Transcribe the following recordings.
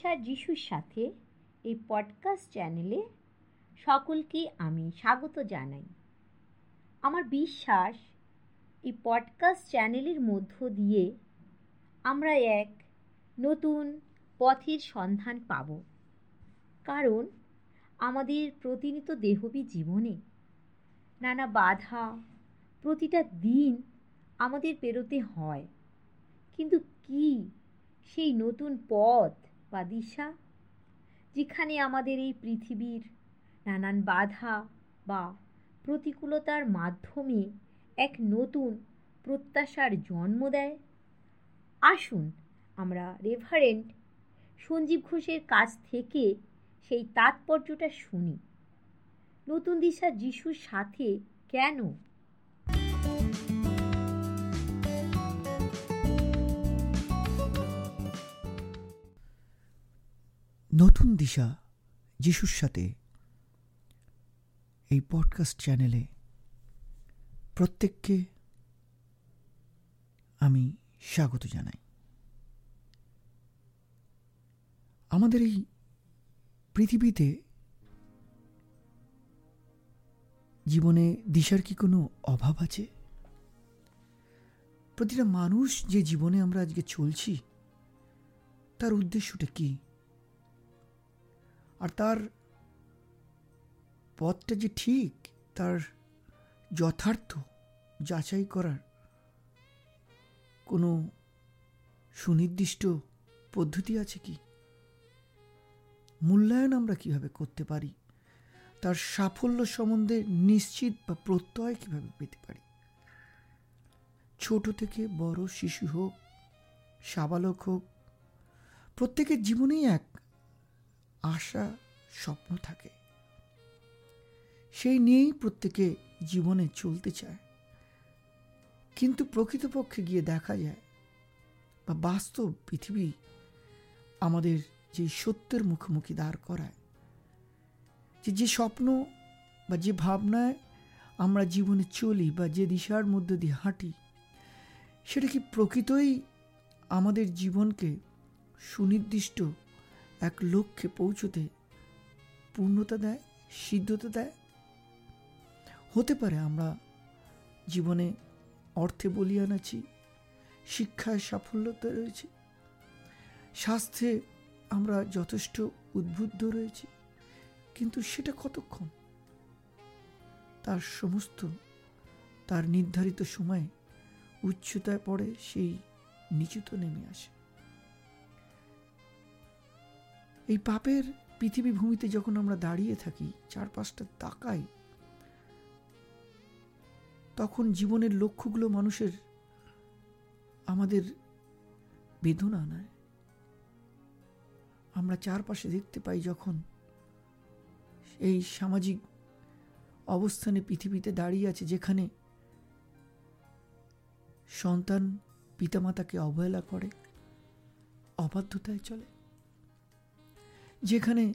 দিশার যিশুর সাথে এই পডকাস্ট চ্যানেলে সকলকে আমি স্বাগত জানাই। আমার বিশ্বাস, এই পডকাস্ট চ্যানেলের মধ্য দিয়ে আমরা এক নতুন পথের সন্ধান পাব। কারণ আমাদের প্রতিনিয়ত দেহবী জীবনে নানা বাধা প্রতিটা দিন আমাদের পেরোতে হয়। কিন্তু কি সেই নতুন পথ বা দিশা, যেখানে আমাদের এই পৃথিবীর নানান বাধা বা প্রতিকূলতার মাধ্যমে এক নতুন প্রত্যাশার জন্ম দেয়। আসুন আমরা রেভারেন্ট সঞ্জীব ঘোষের কাছ থেকে সেই তাৎপর্যটা শুনি। নতুন দিশা যিশুর সাথে কেন নতুন দিশা যিশুর সাথে। এই পডকাস্ট চ্যানেলে প্রত্যেককে আমি স্বাগত জানাই। আমাদের এই পৃথিবীতে জীবনে দিশার কি কোনো অভাব আছে? প্রতিটা মানুষ যে জীবনে আমরা আজকে চলছি, তার উদ্দেশ্যটা কি? আর তার পথটা যে ঠিক, তার যথার্থ যাচাই করার কোনো সুনির্দিষ্ট পদ্ধতি আছে কি? মূল্যায়ন আমরা কীভাবে করতে পারি? তার সাফল্য সম্বন্ধে নিশ্চিত বা প্রত্যয় কীভাবে পেতে পারি? ছোট থেকে বড় শিশু হোক, সাবালক হোক, প্রত্যেকের জীবনেই এক আশা, স্বপ্ন থাকে। সেই নিয়েই প্রত্যেকে জীবনে চলতে চায়। কিন্তু প্রকৃতপক্ষে গিয়ে দেখা যায় বা বাস্তব পৃথিবী আমাদের যে সত্যের মুখোমুখি দাঁড় করায়, যে যে স্বপ্ন বা যে ভাবনায় আমরা জীবনে চলি বা যে দিশার মধ্যে দিয়ে হাঁটি, সেটা কি প্রকৃতই আমাদের জীবনকে সুনির্দিষ্ট এক লক্ষ্যে পৌঁছতে পূর্ণতা দেয়, সিদ্ধতা দেয়। হতে পারে আমরা জীবনে অর্থে বলিয়ান আছি, শিক্ষায় সাফল্যতা রয়েছে, স্বাস্থ্যে আমরা যথেষ্ট উদ্বুদ্ধ রয়েছি, কিন্তু সেটা কতক্ষণ? তার সমস্ত, তার নির্ধারিত সময়ে উচ্চতায় পড়ে সেই নিচুত নেমে আসে। এই পাপের পৃথিবী ভূমিতে যখন আমরা দাঁড়িয়ে থাকি, চারপাশটা তাকাই, তখন জীবনের লক্ষ্যগুলো মানুষের আমাদের বেদনা নেয়। আমরা চারপাশে দেখতে পাই যখন এই সামাজিক অবস্থানে পৃথিবীতে দাঁড়িয়ে আছে, যেখানে সন্তান পিতামাতাকে অবহেলা করে, অবাধ্যতায় চলে। যেখানে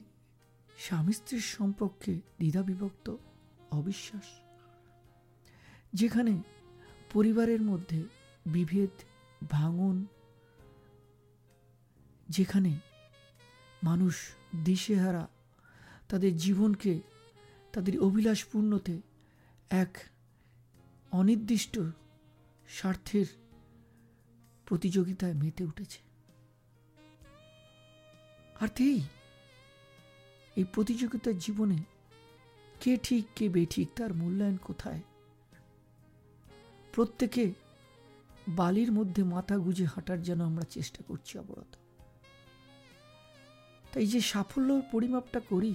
স্বামী স্ত্রীর সম্পর্কে দ্বিধাবিভক্ত, অবিশ্বাস। যেখানে পরিবারের মধ্যে বিভেদ, ভাঙন, যেখানে মানুষ দিশেহারা, তাদের জীবনকে, তাদের অভিলাষপূর্ণতে এক অনির্দিষ্ট স্বার্থের প্রতিযোগিতায় মেতে উঠেছে। আর তেই এই প্রতিযোগিতার জীবনে কে ঠিক, কে বেঠিক, তার মূল্যায়ন কোথায়? প্রত্যেকে বালির মধ্যে মাথা গুজে হাঁটার যেন আমরা চেষ্টা করছি অবরত তাই যে সাফল্য পরিমাপটা করি,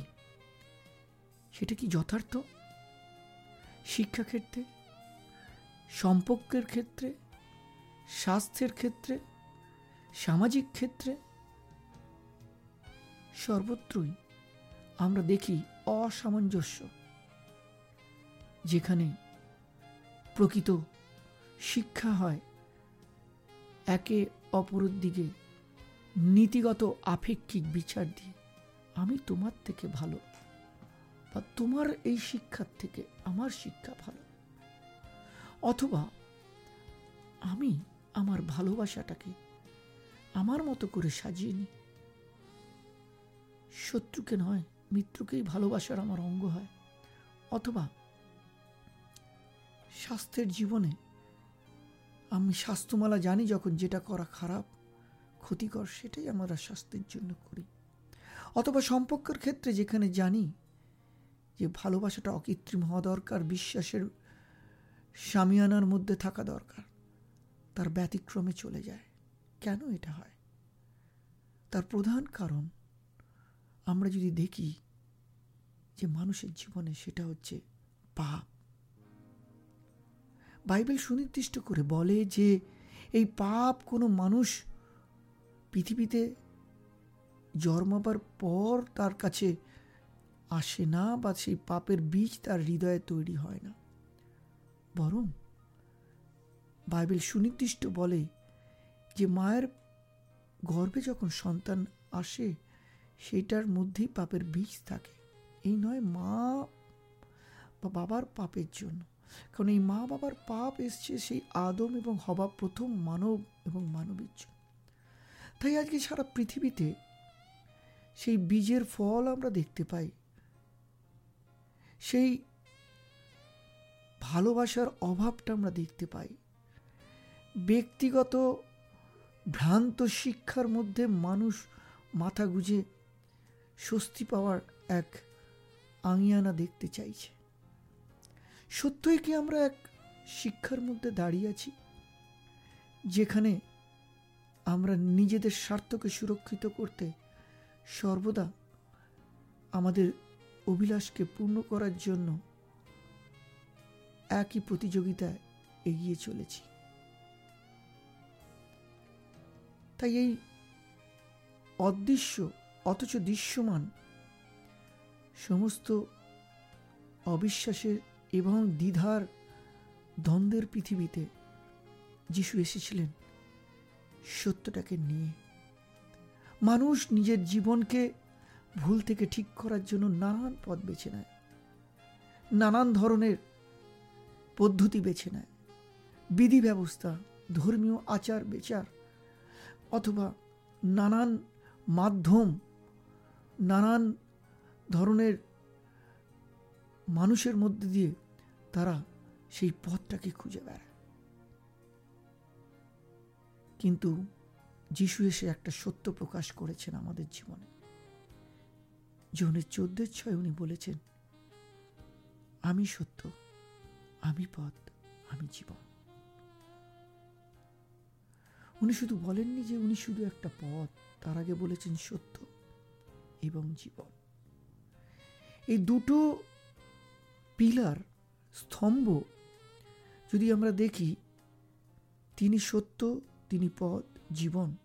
সেটা কি যথার্থ? শিক্ষাক্ষেত্রে, সম্পর্কের ক্ষেত্রে, স্বাস্থ্যের ক্ষেত্রে, সামাজিক ক্ষেত্রে? সর্বত্রই আমরা দেখি অসামঞ্জস্য, যেখানে প্রকৃত শিক্ষা হয় একে অপরের দিকে নীতিগত আপেক্ষিক বিচার দিয়ে। আমি তোমার থেকে ভালো বা তোমার এই শিক্ষার থেকে আমার শিক্ষা ভালো। অথবা আমি আমার ভালোবাসাটাকে আমার মতো করে সাজিয়ে নিই। শত্রুকে নয় মিত্রকেই ভালোবাসার আমার অঙ্গ হয়। অথবা স্বাস্থ্যের জীবনে আমি স্বাস্থ্যমালা জানি যখন যেটা করা খারাপ, ক্ষতিকর সেটাই আমরা স্বাস্থ্যের জন্য করি। অথবা সম্পর্কের ক্ষেত্রে যেখানে জানি যে ভালোবাসাটা অকৃত্রিম হওয়া দরকার, বিশ্বাসের সামিয়ানার মধ্যে থাকা দরকার, তার ব্যতিক্রমে চলে যায়। কেন এটা হয়? তার প্রধান কারণ আমরা যদি দেখি যে মানুষের জীবনে সেটা হচ্ছে পাপ। বাইবেল সুনির্দিষ্ট করে বলে যে এই পাপ কোনো মানুষ পৃথিবীতে জন্মাবার পর তার কাছে আসে না বা সেই পাপের বীজ তার হৃদয়ে তৈরি হয় না। বরং বাইবেল সুনির্দিষ্ট বলে যে মায়ের গর্ভে যখন সন্তান আসে সেটার মধ্যেই পাপের বীজ থাকে। এই নয় মা বা বাবার পাপের জন্য। কারণ এই মা বাবার পাপ এসছে সেই আদম এবং হবা প্রথম মানব এবং মানবীর জন্য। তাই আজকে সারা পৃথিবীতে সেই বীজের ফল আমরা দেখতে পাই। সেই ভালোবাসার অভাবটা আমরা দেখতে পাই। ব্যক্তিগত ভ্রান্ত শিক্ষার মধ্যে মানুষ মাথা গুজে স্বস্তি পাওয়ার এক আঙিয়ানা দেখতে চাইছে। সত্যই কি আমরা এক শিক্ষার মধ্যে দাঁড়িয়ে আছি? যেখানে আমরা নিজেদের স্বার্থকে সুরক্ষিত করতে সর্বদা আমাদের অভিলাষকে পূর্ণ করার জন্য একই প্রতিযোগিতায় এগিয়ে চলেছি। তাই এই অদৃশ্য অথচ দৃশ্যমান। সমস্ত অবিশ্বাসের এবং দ্বিধার দ্বন্দ্বের পৃথিবীতে যিশু এসেছিলেন সত্যটাকে নিয়ে। মানুষ নিজের জীবনকে ভুল থেকে ঠিক করার জন্য নানান পথ বেছে নেয়, নানান ধরনের পদ্ধতি বেছে নেয় বিধি ব্যবস্থা ধর্মীয় আচার বিচার অথবা নানান মাধ্যম নানান ধরনের মানুষের মধ্যে দিয়ে তারা সেই পথটাকে খুঁজে বেড়ায়। কিন্তু যিশু এসে একটা সত্য প্রকাশ করেছেন আমাদের জীবনে। জীবনের চোদ্দের ছয় উনি বলেছেন, আমি সত্য, আমি পথ, আমি জীবন। উনি শুধু বলেননি যে উনি শুধু একটা পথ, তার আগে বলেছেন সত্য। এবং জীবন। এই দুটো পিলার স্তম্ভ যদি আমরা দেখি, তিনি সত্য, তিনি পথ, জীবন।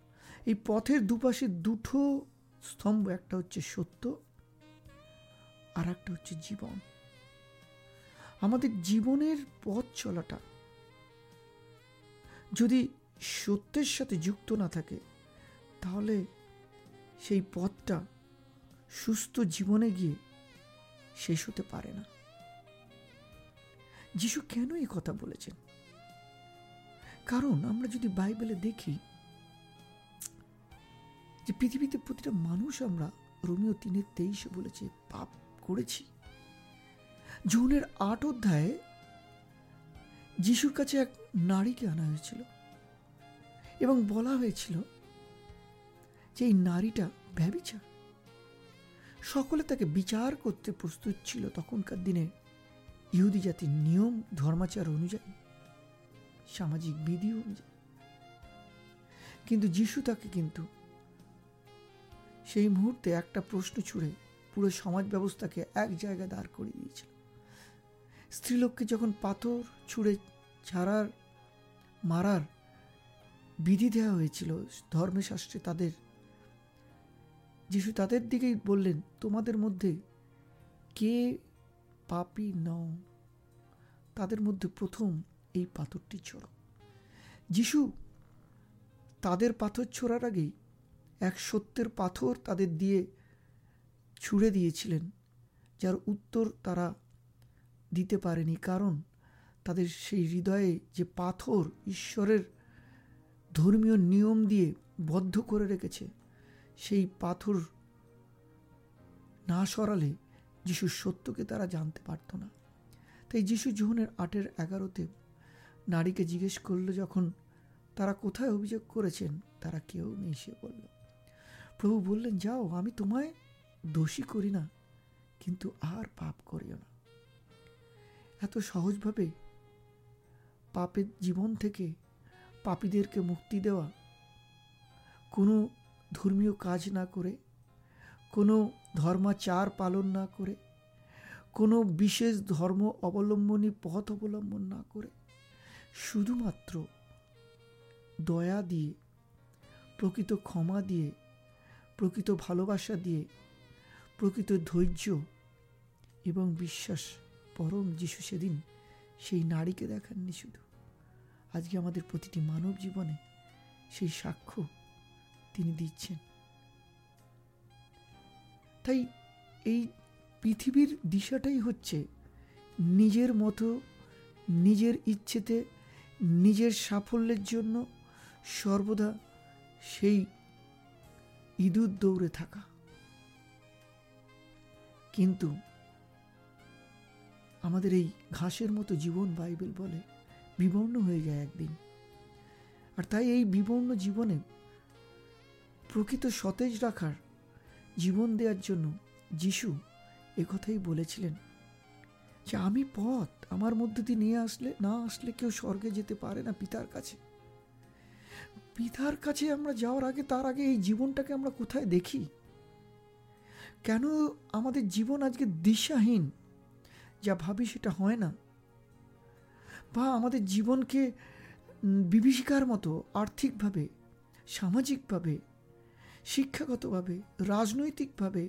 এই পথের দুপাশে দুটো স্তম্ভ, একটা হচ্ছে সত্য আর একটা হচ্ছে জীবন। আমাদের জীবনের পথ চলাটা যদি সত্যের সাথে যুক্ত না থাকে, তাহলে সেই পথটা সুস্থ জীবনে গিয়ে শেষ হতে পারে না। যিশু কেন এই কথা বলেছেন? কারণ আমরা যদি বাইবেলে দেখি যে পৃথিবীতে প্রতিটা মানুষ আমরা রোমিও তিনের তেইশে বলেছে, পাপ করেছি। যৌনের আট অধ্যায়ে যিশুর কাছে এক নারীকে আনা হয়েছিল এবং বলা হয়েছিল যে এই নারীটা ব্যবিচার সকলে তাকে বিচার করতে প্রস্তুত ছিল তখনকার দিনে। ইহুদি জাতির নিয়ম, ধর্মাচার অনুযায়ী, সামাজিক বিধি অনুযায়ী। কিন্তু যিশু তাকে কিন্তু সেই মুহূর্তে একটা প্রশ্ন ছুড়ে পুরো সমাজ ব্যবস্থাকে এক জায়গায় দাঁড় করিয়ে দিয়েছিল। স্ত্রীলোককে যখন পাথর ছুঁড়ে ছাড়ার, মারার বিধি দেওয়া হয়েছিল ধর্মশাস্ত্রে তাদের যিশু তাদের দিকেই বললেন, তোমাদের মধ্যে কে পাপি নও। তাদের মধ্যে প্রথম এই পাথরটি ছোড়ো যিশু তাদের পাথর ছোড়ার আগেই এক সত্যের পাথর তাদের দিয়ে ছুড়ে দিয়েছিলেন, যার উত্তর তারা দিতে পারেনি, কারণ তাদের সেই হৃদয়ে যে পাথর ঈশ্বরের ধর্মীয় নিয়ম দিয়ে বদ্ধ করে রেখেছে সেই পাথর না সরালে যিশুর সত্যকে তারা জানতে পারত না। তাই যিশু জোহনের আটের এগারোতে নারীকে জিজ্ঞেস করল যখন, তারা কোথায় অভিযোগ করেছেন? তারা কেউ সে বলল, প্রভু বললেন, যাও, আমি তোমায় দোষী করি না, কিন্তু আর পাপ করিও না। এত সহজভাবে পাপের জীবন থেকে পাপীদেরকে মুক্তি দেওয়া কোনো ধর্মীয় কাজ না করে, কোনো ধর্মাচার পালন না করে, কোনো বিশেষ ধর্ম অবলম্বনী পথ অবলম্বন না করে, শুধুমাত্র দয়া দিয়ে, প্রকৃত ক্ষমা দিয়ে, প্রকৃত ভালোবাসা দিয়ে, প্রকৃত ধৈর্য এবং বিশ্বাস পরম যিশু সেদিন সেই নারীকে দেখাননি শুধু। আজকে আমাদের প্রতিটি মানব জীবনে সেই সাক্ষ্য তিনি দিচ্ছেন। তাই এই পৃথিবীর দিশাটাই হচ্ছে নিজের মতো, নিজের ইচ্ছেতে, নিজের সাফল্যের জন্য সর্বদা সেই ইঁদুর দৌড়ে থাকা। কিন্তু আমাদের এই ঘাসের মতো জীবন বাইবেল বলে বিবর্ণ হয়ে যায় একদিন। আর তাই এই বিবর্ণ জীবনে প্রকৃত সতেজ রাখার জীবন দেওয়ার জন্য যিশু একথাই বলেছিলেন যে, আমি পথ আমার মধ্যে দিয়ে নিয়ে আসলে, না আসলে কেউ স্বর্গে যেতে পারে না পিতার কাছে। পিতার কাছে আমরা যাওয়ার আগে, তার আগে এই জীবনটাকে আমরা কোথায় দেখি? কেন আমাদের জীবন আজকে দিশাহীন? যা ভাবি সেটা হয় না। বা আমাদের জীবনকে বিভীষিকার মতো আর্থিকভাবে, সামাজিকভাবে শিক্ষাগতভাবে, রাজনৈতিকভাবে,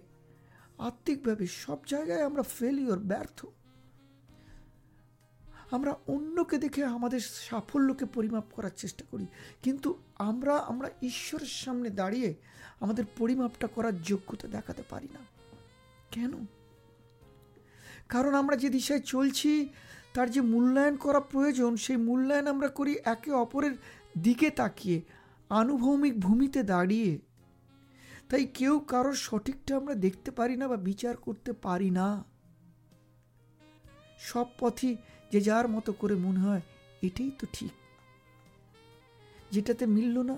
আত্মিকভাবে সব জায়গায় আমরা ফেলিওর ব্যর্থ। আমরা অন্যকে দেখে আমাদের সাফল্যকে পরিমাপ করার চেষ্টা করি। কিন্তু আমরা আমরা ঈশ্বরের সামনে দাঁড়িয়ে আমাদের পরিমাপটা করার যোগ্যতা দেখাতে পারি না। কেন? কারণ আমরা যে দিশায় চলছি, তার যে মূল্যায়ন করা প্রয়োজন, সেই মূল্যায়ন আমরা করি একে অপরের দিকে তাকিয়ে, আনুভৌমিক ভূমিতে দাঁড়িয়ে। তাই কেউ কারোর সঠিকটা আমরা দেখতে পারি না বা বিচার করতে পারি না। সব পথই যে যার মতো করে মনে হয়, এটাই তো ঠিক। যেটাতে মিলল না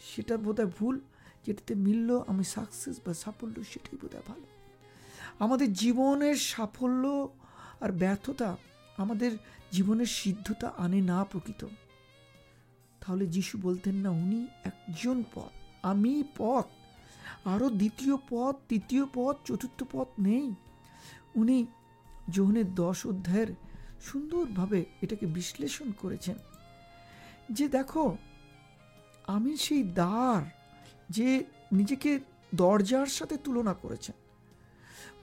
সেটা বোধহয় ভুল। যেটাতে মিলল আমি সাকসেস বা সাফল্য, সেটাই বোধহয় ভালো। আমাদের জীবনের সাফল্য আর ব্যর্থতা আমাদের জীবনের সিদ্ধতা আনে না প্রকৃত। তাহলে যিশু বলতেন না, উনি একজন পথ, আমি পথ। আরও দ্বিতীয় পথ তৃতীয় পথ চতুর্থ পথ নেই। উনি যোহনের দশ অধ্যায়ের সুন্দরভাবে এটাকে বিশ্লেষণ করেছেন যে দেখো আমি সেই দ্বার যে নিজেকে দরজার সাথে তুলনা করেছেন।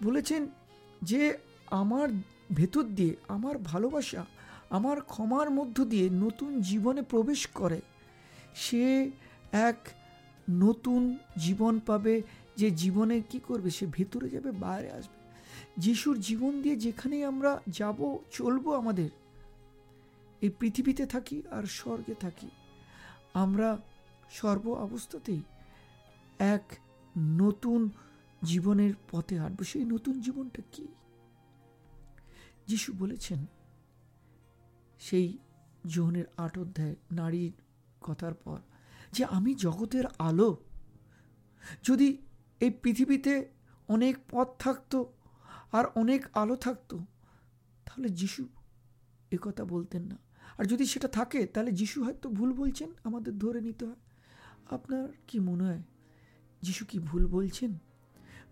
বলেছেন যে আমার ভেতর দিয়ে, আমার ভালোবাসা, আমার ক্ষমার মধ্য দিয়ে নতুন জীবনে প্রবেশ করে। সে এক নতুন জীবন পাবে, যে জীবনে কি করবে, সে ভেতরে যাবে, বাইরে আসবে। যিশুর জীবন দিয়ে যেখানেই আমরা যাব, চলবো আমাদের। এই পৃথিবীতে থাকি আর স্বর্গে থাকি। আমরা সর্ব অবস্থাতেই এক নতুন জীবনের পথে হাঁটবো। সেই নতুন জীবনটা কি? যিশু বলেছেন, সেই জোহনের আট অধ্যায় নারীর কথার পর যে আমি জগতের আলো, যদি এই পৃথিবীতে অনেক পথ থাকতো আর অনেক আলো থাকতো, তাহলে যিশু কথা বলতেন না। আর যদি সেটা থাকে, তাহলে যিশু হয়তো ভুল বলছেন, আমাদের ধরে নিতে হয়। আপনার কি মনে হয়, যিশু কি ভুল বলছেন?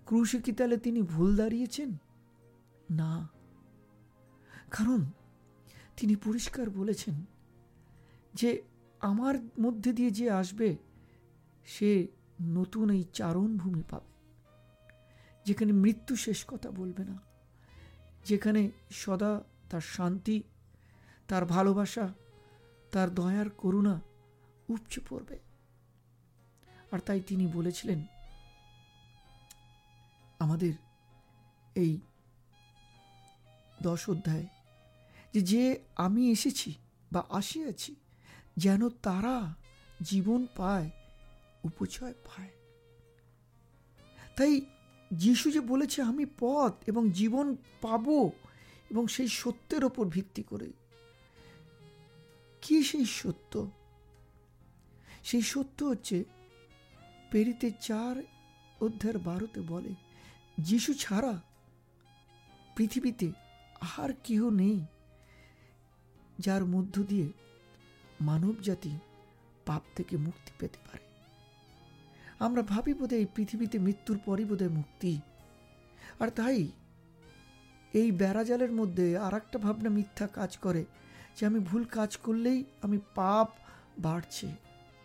ক্রুশে কি তাহলে তিনি ভুল দাঁড়িয়েছেন? না। কারণ তিনি পরিষ্কার বলেছেন যে আমার মধ্যে দিয়ে যে আসবে, সে নতুন এই চারণভূমি পাবে। যেখানে মৃত্যু শেষ কথা বলবে না। যেখানে সদা তার শান্তি, তার ভালোবাসা, তার দয়ার করুণা উপচে পড়বে। আর তাই তিনি বলেছিলেন, আমাদের এই দশ অধ্যায় যে যে আমি এসেছি বা আসিয়াছি যেন তারা জীবন পায়, উপচয় পায়। তাই যিশু যে বলেছে, আমি পথ এবং জীবন পাবো এবং সেই সত্যের ওপর ভিত্তি করে। কি সেই সত্য? সেই সত্য হচ্ছে, পেরিতে চার অধ্যায়ের বারোতে বলে, যিশু ছাড়া পৃথিবীতে আর কেহ নেই যার মধ্য দিয়ে মানব জাতি পাপ থেকে মুক্তি পেতে পারে। আমরা ভাবি বোধহয় এই পৃথিবীতে মৃত্যুর পরই বোধহয় মুক্তি। আর তাই এই বেড়াজালের মধ্যে আর একটা ভাবনা মিথ্যা কাজ করে যে আমি ভুল কাজ করলেই আমি পাপ বাড়ছে।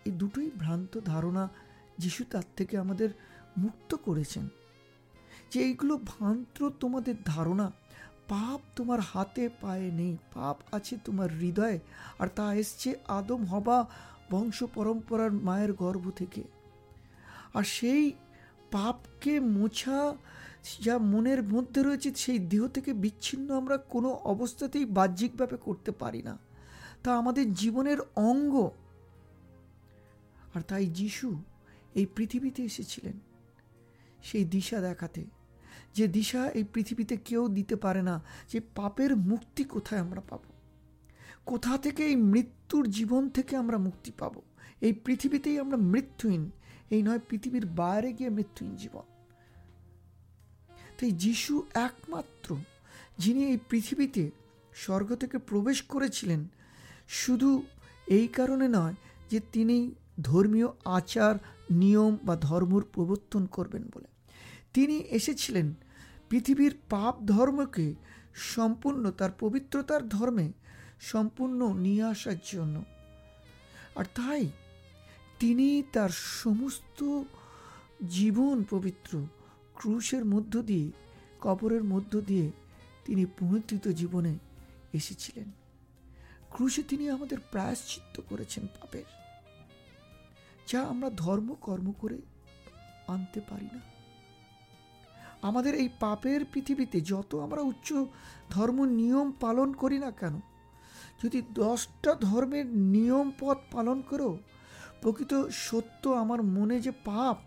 এই দুটোই ভ্রান্ত ধারণা যিশু তার থেকে আমাদের মুক্ত করেছেন। যে এইগুলো ভ্রান্ত তোমাদের ধারণা পাপ তোমার হাতে পায়ে নেই। পাপ আছে তোমার হৃদয়ে, আর তা এসছে আদম হবা বংশ পরম্পরার মায়ের গর্ভ থেকে। আর সেই পাপকে মোছা যা মনের মধ্যে রয়েছে, সেই দেহ থেকে বিচ্ছিন্ন আমরা কোনো অবস্থাতেই বাহ্যিকভাবে করতে পারি না। তা আমাদের জীবনের অঙ্গ। আর তাই যিশু এই পৃথিবীতে এসেছিলেন। সেই দিশা দেখাতে। যে দিশা এই পৃথিবীতে কেউ দিতে পারে না, যে পাপের মুক্তি কোথায় আমরা পাব? কোথা থেকে এই মৃত্যুর জীবন থেকে আমরা মুক্তি পাব? এই পৃথিবীতেই আমরা মৃত্যুহীন, এই নয় পৃথিবীর বাইরে গিয়ে মৃত্যুহীন জীবন। তাই যিশু একমাত্র, যিনি এই পৃথিবীতে স্বর্গ থেকে প্রবেশ করেছিলেন, শুধু এই কারণে নয় যে তিনি ধর্মীয় আচার, নিয়ম বা ধর্মর প্রবর্তন করবেন বলে। তিনি এসেছিলেন পৃথিবীর পাপ ধর্মকে সম্পূর্ণ, তার পবিত্রতার ধর্মে সম্পূর্ণ নিয়ে আসার জন্য। আর তাই তিনি তার সমস্ত জীবন পবিত্র ক্রুশের মধ্য দিয়ে, কবরের মধ্য দিয়ে তিনি পুনর্তৃত জীবনে এসেছিলেন। ক্রুশে তিনি আমাদের প্রায়শ্চিত্ত করেছেন পাপের, যা আমরা ধর্ম কর্ম করে আনতে পারি না। আমাদের এই পাপের পৃথিবীতে যত আমরা উচ্চ ধর্ম নিয়ম পালন করি না কেন, যদি দশটা ধর্মের নিয়ম পথ পালন করো, প্রকৃত সত্য আমার মনে যে পাপ,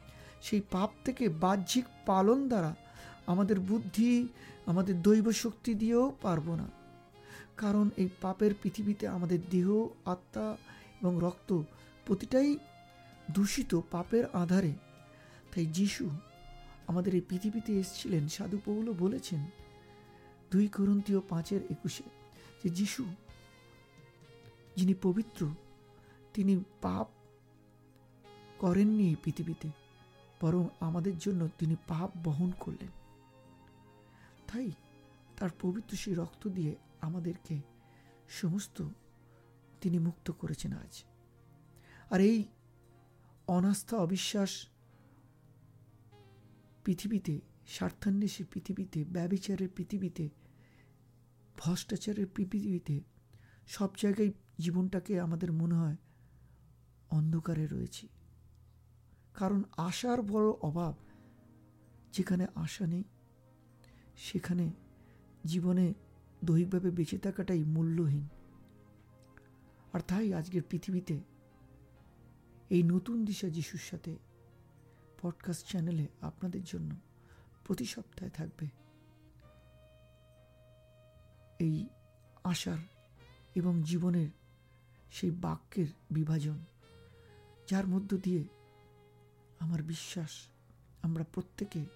সেই পাপ থেকে বাহ্যিক পালন দ্বারা আমাদের বুদ্ধি, আমাদের দৈব শক্তি দিয়েও পারব না। কারণ এই পাপের পৃথিবীতে আমাদের দেহ, আত্মা এবং রক্ত প্রতিটাই দূষিত পাপের আধারে। তাই যিশু আমাদের এই পৃথিবীতে এসেছিলেন সাধু পৌল বলেছেন দুই করন্তীয় পাঁচের একুশে যে যিশু, যিনি পবিত্র, তিনি পাপ করেননি এই পৃথিবীতে, বরং আমাদের জন্য তিনি পাপ বহন করলেন। তাই তার পবিত্র সেই রক্ত দিয়ে আমাদেরকে সমস্ত তিনি মুক্ত করেছেন আজ। আর এই অনাস্থা অবিশ্বাস পৃথিবীতে স্বার্থান্বেষী পৃথিবীতে ব্যবিচারের পৃথিবীতে, ভ্রষ্টাচারের পৃথিবীতে, সব জায়গায় জীবনটাকে আমাদের মনে হয় অন্ধকারে রয়েছি। কারণ আশার বড় অভাব যেখানে আশা নেই, সেখানে জীবনে দৈহিকভাবে বেঁচে থাকাটাই মূল্যহীন। আর তাই আজকের পৃথিবীতে এই নতুন দিশা যিশুর সাথে পডকাস্ট চ্যানেলে আপনাদের জন্য প্রতি সপ্তাহে থাকবে এই আশার এবং জীবনের সেই বাক্যের বিভাজন, যার মধ্য দিয়ে আমার বিশ্বাস, আমরা প্রত্যেকে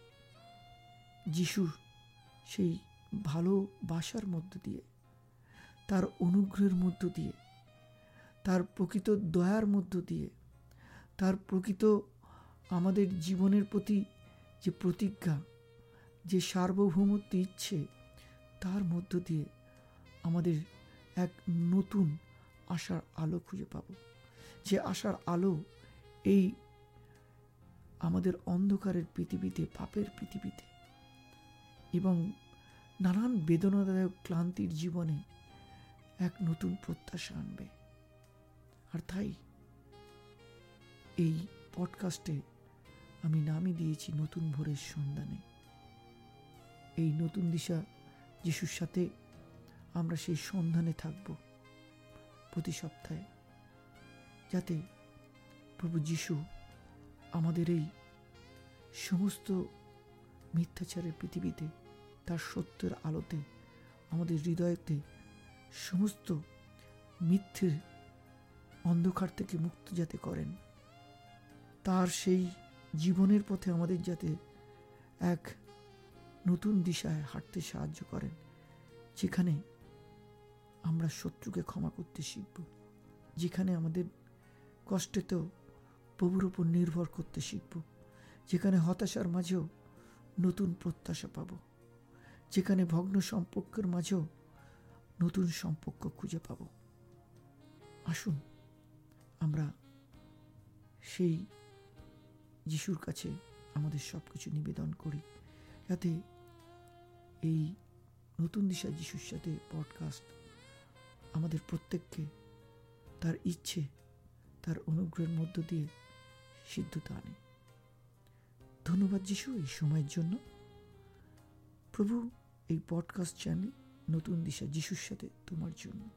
যিশুর সেই ভালোবাসার মধ্য দিয়ে, তার অনুগ্রহের মধ্য দিয়ে, তার প্রকৃত দয়ার মধ্য দিয়ে, তার প্রকৃত আমাদের জীবনের প্রতি যে প্রতিজ্ঞা, যে সার্বভৌমত্ব ইচ্ছে, তার মধ্য দিয়ে আমাদের এক নতুন আশার আলো খুঁজে পাব। যে আশার আলো এই আমাদের অন্ধকারের পৃথিবীতে, পাপের পৃথিবীতে এবং নানান বেদনাদায়ক ক্লান্তির জীবনে এক নতুন প্রত্যাশা আনবে। আর তাই এই পডকাস্টে আমি নামই দিয়েছি নতুন ভোরের সন্ধানে। এই নতুন দিশা যিশুর সাথে আমরা সেই সন্ধানে থাকব প্রতি সপ্তাহে, যাতে প্রভু যিশু আমাদের এই সমস্ত মিথ্যাচারের পৃথিবীতে, তার সত্যের আলোতে, আমাদের হৃদয়তে সমস্ত মিথ্যের অন্ধকার থেকে মুক্ত যাতে করেন। তার সেই জীবনের পথে আমাদের যাতে এক নতুন দিশায় হাঁটতে সাহায্য করেন, যেখানে আমরা শত্রুকে ক্ষমা করতে শিখব, যেখানে আমাদের কষ্টেতেও প্রভুর উপর নির্ভর করতে শিখব, যেখানে হতাশার মাঝেও নতুন প্রত্যাশা পাব, যেখানে ভগ্ন সম্পর্কের মাঝেও নতুন সম্পর্ক খুঁজে পাব। আসুন, আমরা সেই যিশুর কাছে আমাদের সব কিছু নিবেদন করি। যাতে এই নতুন দিশা যিশুর সাথে পডকাস্ট আমাদের প্রত্যেককে তার ইচ্ছে, তার অনুগ্রহের মধ্য দিয়ে সিদ্ধতা আনে। ধন্যবাদ যিশু এই সময়ের জন্য। প্রভু, এই পডকাস্ট চ্যানেল নতুন দিশা যিশুর সাথে তোমার জন্য,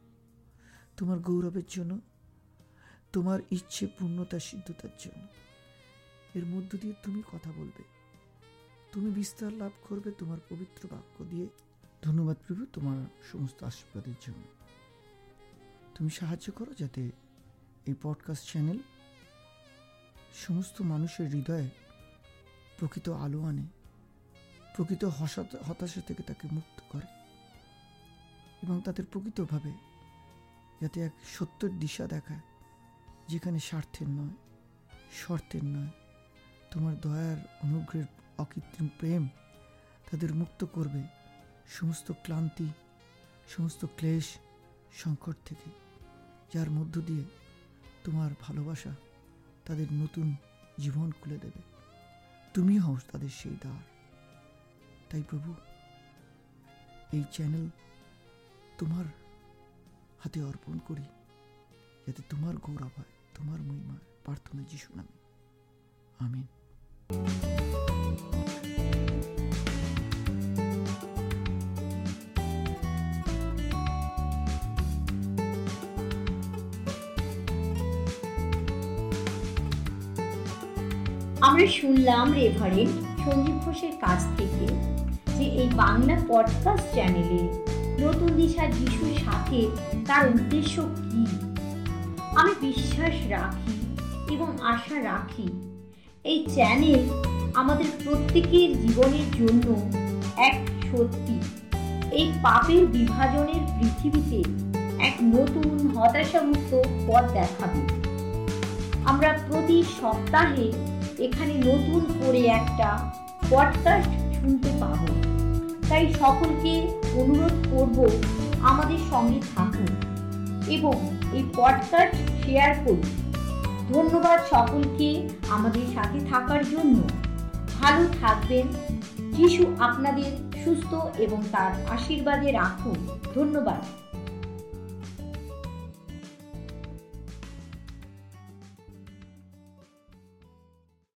তোমার গৌরবের জন্য, তোমার ইচ্ছে পূর্ণতা সিদ্ধতার জন্য। এর মধ্য দিয়ে তুমি কথা বলবে। তুমি বিস্তার লাভ করবে তোমার পবিত্র বাক্য দিয়ে। ধন্যবাদ প্রভু তোমার সমস্ত আশীর্বাদের জন্য। তুমি সাহায্য করো যাতে এই পডকাস্ট চ্যানেল সমস্ত মানুষের হৃদয়ে প্রকৃত আলো আনে, প্রকৃত হতাশা থেকে তাকে মুক্ত করে এবং তাদের প্রকৃতভাবে যাতে এক সত্যের দিশা দেখায়, যেখানে স্বার্থের নয়, শর্তের নয় তোমার দয়ার অনুগ্রহের অকৃত্রিম প্রেম তাদের মুক্ত করবে সমস্ত ক্লান্তি, সমস্ত ক্লেশ, সংকট থেকে, যার মধ্য দিয়ে তোমার ভালোবাসা তাদের নতুন জীবন খুলে দেবে। তুমি হও তাদের সেই দ্বার। তাই প্রভু, এই চ্যানেল তোমার হাতে অর্পণ করি, যাতে তোমার গৌরব হয়, তোমার মহিমা প্রার্থনা যিশু নামে। আমিন। আমরা শুনলাম রেভারেন্ট সঞ্জীব ঘোষের কাছ থেকে যে এই বাংলা পডকাস্ট চ্যানেলে নতুন দিশা যিশুর সাথে তার উদ্দেশ্য কি? আমি বিশ্বাস রাখি এবং আশা রাখি এই চ্যানেল আমাদের প্রত্যেকের জীবনের জন্য এক সত্যি। এই পাপের বিভাজনের পৃথিবীতে এক নতুন হতাশামুক্ত পথ দেখাবে। আমরা প্রতি সপ্তাহে এখানে নতুন করে একটা পডকাস্ট শুনতে পাব। তাই সকলকে অনুরোধ করব আমাদের সঙ্গে থাকুন এবং এই পডকাস্ট শেয়ার করুন। ধন্যবাদ সকলকে আমাদের সাথে থাকার জন্য। ভালো থাকবেন, যিশু আপনাদের সুস্থ এবং তার আশীর্বাদে রাখুন। ধন্যবাদ।